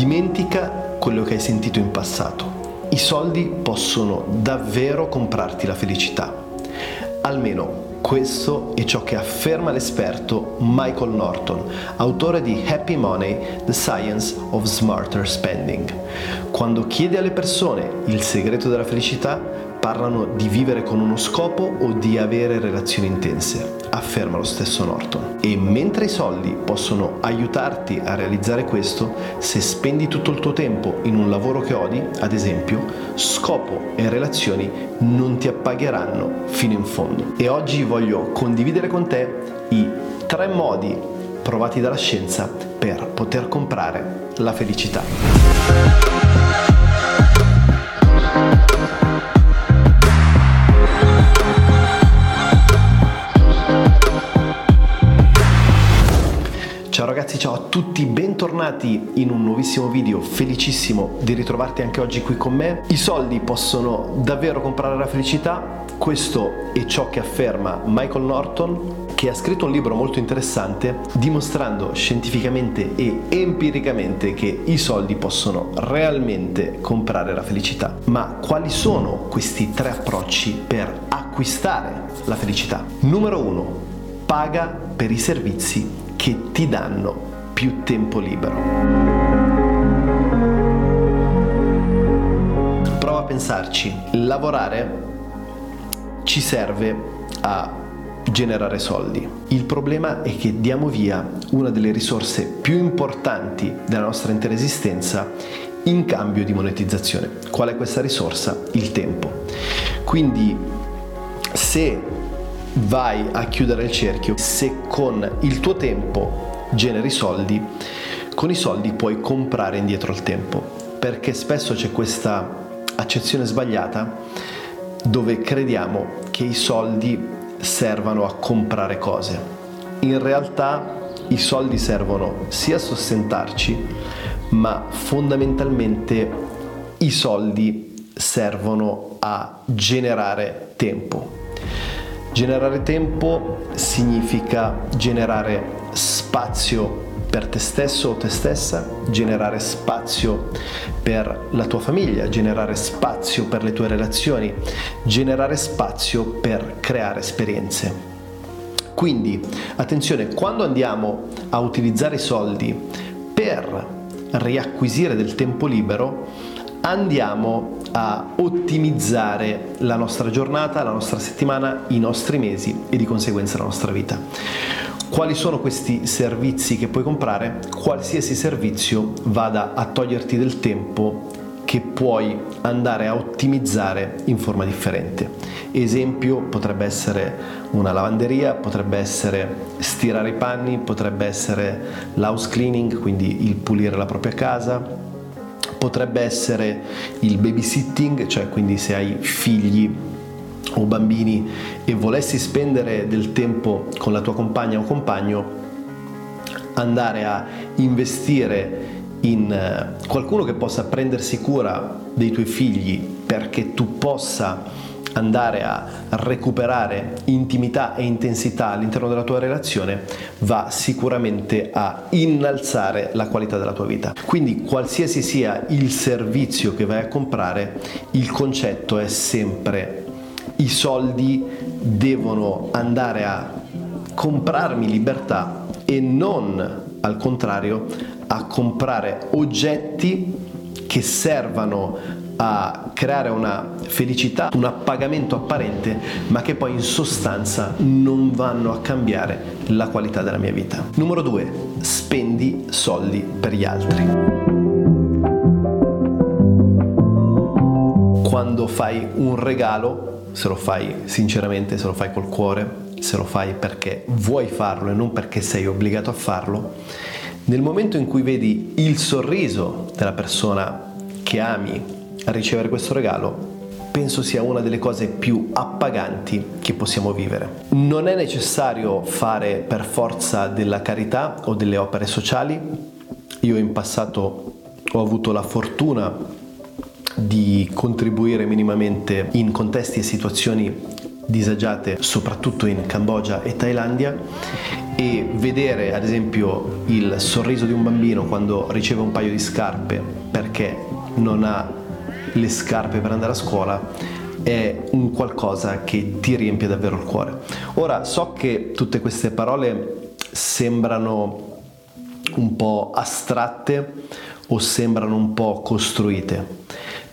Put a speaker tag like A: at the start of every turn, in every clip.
A: Dimentica quello che hai sentito in passato. I soldi possono davvero comprarti la felicità. Almeno questo è ciò che afferma l'esperto Michael Norton, autore di Happy Money, The Science of Smarter Spending. Quando chiede alle persone il segreto della felicità, parlano di vivere con uno scopo o di avere relazioni intense, afferma lo stesso Norton. E mentre i soldi possono aiutarti a realizzare questo, se spendi tutto il tuo tempo in un lavoro che odi, ad esempio, scopo e relazioni non ti appagheranno fino in fondo. E oggi voglio condividere con te i tre modi provati dalla scienza per poter comprare la felicità. Ragazzi, ciao a tutti, bentornati in un nuovissimo video, felicissimo di ritrovarti anche oggi qui con me. I soldi possono davvero comprare la felicità? Questo è ciò che afferma Michael Norton, che ha scritto un libro molto interessante dimostrando scientificamente e empiricamente che i soldi possono realmente comprare la felicità. Ma quali sono questi tre approcci per acquistare la felicità? Numero uno, paga per i servizi che ti danno più tempo libero. Prova a pensarci, lavorare ci serve a generare soldi. Il problema è che diamo via una delle risorse più importanti della nostra intera esistenza in cambio di monetizzazione. Qual è questa risorsa? Il tempo. Quindi se vai a chiudere il cerchio se con il tuo tempo generi soldi, con i soldi puoi comprare indietro il tempo, perché spesso c'è questa accezione sbagliata dove crediamo che i soldi servano a comprare cose. In realtà i soldi servono sia a sostentarci, ma fondamentalmente i soldi servono a generare tempo. Generare tempo significa generare spazio per te stesso o te stessa, generare spazio per la tua famiglia, generare spazio per le tue relazioni, generare spazio per creare esperienze. Quindi, attenzione, quando andiamo a utilizzare i soldi per riacquisire del tempo libero, andiamo a ottimizzare la nostra giornata, la nostra settimana, i nostri mesi e di conseguenza la nostra vita. Quali sono questi servizi che puoi comprare? Qualsiasi servizio vada a toglierti del tempo che puoi andare a ottimizzare in forma differente. Esempio potrebbe essere una lavanderia, potrebbe essere stirare i panni, potrebbe essere l'house cleaning, quindi il pulire la propria casa, potrebbe essere il babysitting, cioè quindi se hai figli o bambini e volessi spendere del tempo con la tua compagna o compagno, andare a investire in eh, qualcuno che possa prendersi cura dei tuoi figli perché tu possa andare a recuperare intimità e intensità all'interno della tua relazione va sicuramente a innalzare la qualità della tua vita. Quindi qualsiasi sia il servizio che vai a comprare, il concetto è sempre i soldi devono andare a comprarmi libertà e non al contrario a comprare oggetti che servano a creare una felicità, un appagamento apparente, ma che poi in sostanza non vanno a cambiare la qualità della mia vita. Numero due, spendi soldi per gli altri. Quando fai un regalo, se lo fai sinceramente, se lo fai col cuore, se lo fai perché vuoi farlo e non perché sei obbligato a farlo, nel momento in cui vedi il sorriso della persona che ami ricevere questo regalo penso sia una delle cose più appaganti che possiamo vivere. Non è necessario fare per forza della carità o delle opere sociali. Io in passato ho avuto la fortuna di contribuire minimamente in contesti e situazioni disagiate soprattutto in Cambogia e Thailandia e vedere ad esempio il sorriso di un bambino quando riceve un paio di scarpe perché non ha le scarpe per andare a scuola è un qualcosa che ti riempie davvero il cuore. Ora so che tutte queste parole sembrano un po' astratte o sembrano un po' costruite,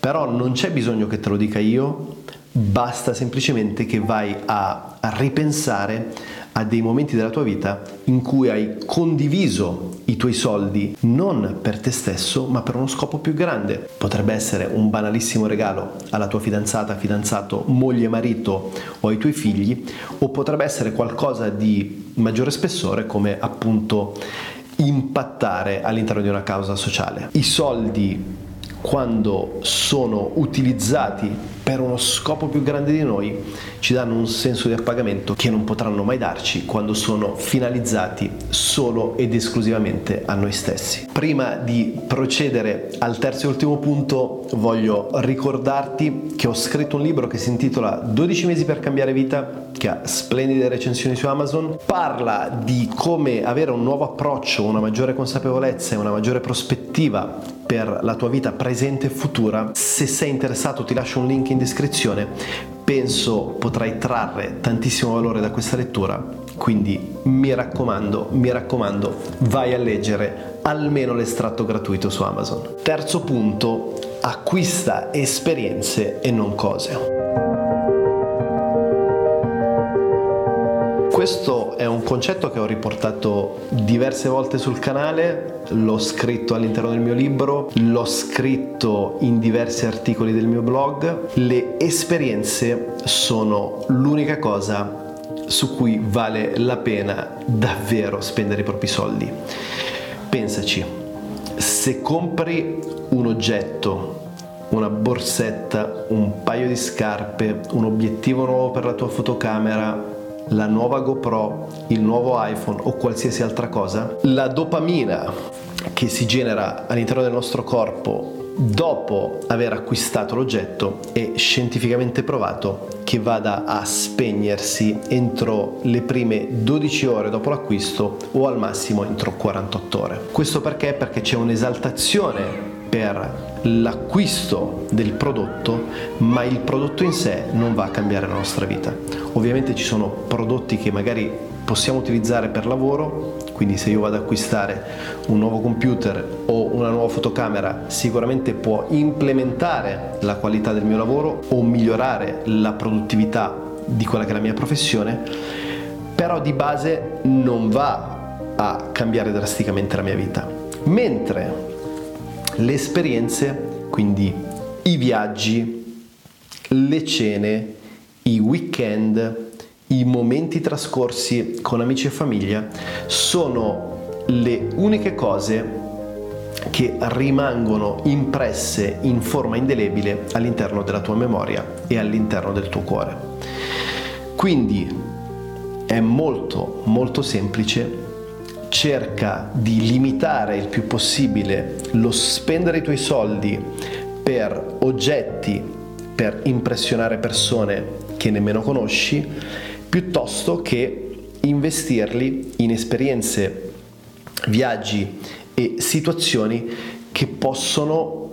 A: però non c'è bisogno che te lo dica io, basta semplicemente che vai a ripensare a dei momenti della tua vita in cui hai condiviso i tuoi soldi non per te stesso ma per uno scopo più grande. Potrebbe essere un banalissimo regalo alla tua fidanzata, fidanzato, moglie, marito o ai tuoi figli o potrebbe essere qualcosa di maggiore spessore come appunto impattare all'interno di una causa sociale. I soldi quando sono utilizzati per uno scopo più grande di noi, ci danno un senso di appagamento che non potranno mai darci quando sono finalizzati solo ed esclusivamente a noi stessi. Prima di procedere al terzo e ultimo punto, voglio ricordarti che ho scritto un libro che si intitola 12 mesi per cambiare vita, che ha splendide recensioni su Amazon, parla di come avere un nuovo approccio, una maggiore consapevolezza e una maggiore prospettiva per la tua vita presente e futura. Se sei interessato ti lascio un link in descrizione. Penso potrai trarre tantissimo valore da questa lettura, quindi mi raccomando, mi raccomando, vai a leggere almeno l'estratto gratuito su Amazon. Terzo punto, acquista esperienze e non cose. Questo è un concetto che ho riportato diverse volte sul canale, l'ho scritto all'interno del mio libro, l'ho scritto in diversi articoli del mio blog. Le esperienze sono l'unica cosa su cui vale la pena davvero spendere i propri soldi. Pensaci, se compri un oggetto una borsetta, un paio di scarpe, un obiettivo nuovo per la tua fotocamera, la nuova GoPro, il nuovo iPhone o qualsiasi altra cosa, la dopamina che si genera all'interno del nostro corpo dopo aver acquistato l'oggetto è scientificamente provato che vada a spegnersi entro le prime 12 ore dopo l'acquisto o al massimo entro 48 ore. Questo perché? Perché c'è un'esaltazione per l'acquisto del prodotto, ma il prodotto in sé non va a cambiare la nostra vita. Ovviamente ci sono prodotti che magari possiamo utilizzare per lavoro, quindi se io vado ad acquistare un nuovo computer o una nuova fotocamera sicuramente può implementare la qualità del mio lavoro o migliorare la produttività di quella che è la mia professione, però di base non va a cambiare drasticamente la mia vita. Mentre le esperienze, quindi i viaggi, le cene, i weekend, i momenti trascorsi con amici e famiglia sono le uniche cose che rimangono impresse in forma indelebile all'interno della tua memoria e all'interno del tuo cuore. Quindi è molto molto semplice cerca di limitare il più possibile lo spendere i tuoi soldi per oggetti, per impressionare persone che nemmeno conosci, piuttosto che investirli in esperienze, viaggi e situazioni che possono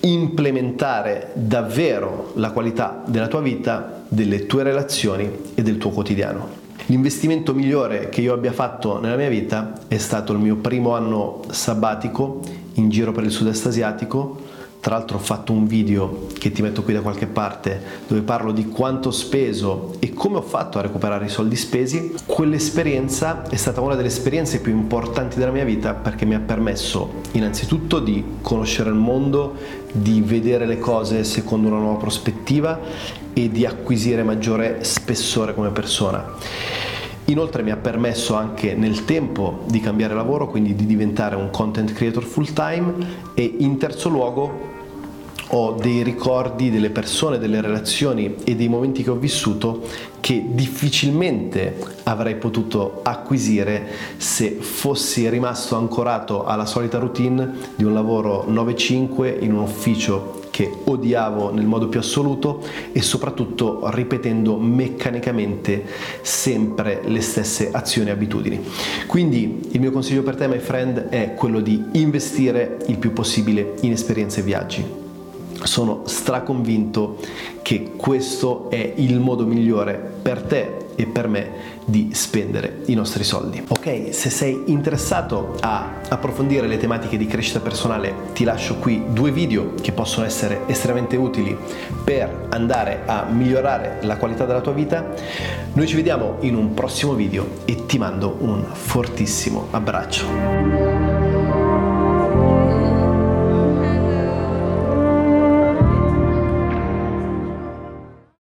A: implementare davvero la qualità della tua vita, delle tue relazioni e del tuo quotidiano. L'investimento migliore che io abbia fatto nella mia vita è stato il mio primo anno sabbatico in giro per il sud-est asiatico. Tra l'altro ho fatto un video che ti metto qui da qualche parte dove parlo di quanto ho speso e come ho fatto a recuperare i soldi spesi. Quell'esperienza è stata una delle esperienze più importanti della mia vita perché mi ha permesso innanzitutto di conoscere il mondo, di vedere le cose secondo una nuova prospettiva e di acquisire maggiore spessore come persona. Inoltre mi ha permesso anche nel tempo di cambiare lavoro, quindi di diventare un content creator full time e in terzo luogo ho dei ricordi delle persone, delle relazioni e dei momenti che ho vissuto che difficilmente avrei potuto acquisire se fossi rimasto ancorato alla solita routine di un lavoro 9-5 in un ufficio che odiavo nel modo più assoluto e soprattutto ripetendo meccanicamente sempre le stesse azioni e abitudini. Quindi il mio consiglio per te, my friend, è quello di investire il più possibile in esperienze e viaggi sono straconvinto che questo è il modo migliore per te e per me di spendere i nostri soldi. Ok, se sei interessato a approfondire le tematiche di crescita personale, ti lascio qui due video che possono essere estremamente utili per andare a migliorare la qualità della tua vita. Noi ci vediamo in un prossimo video e ti mando un fortissimo abbraccio.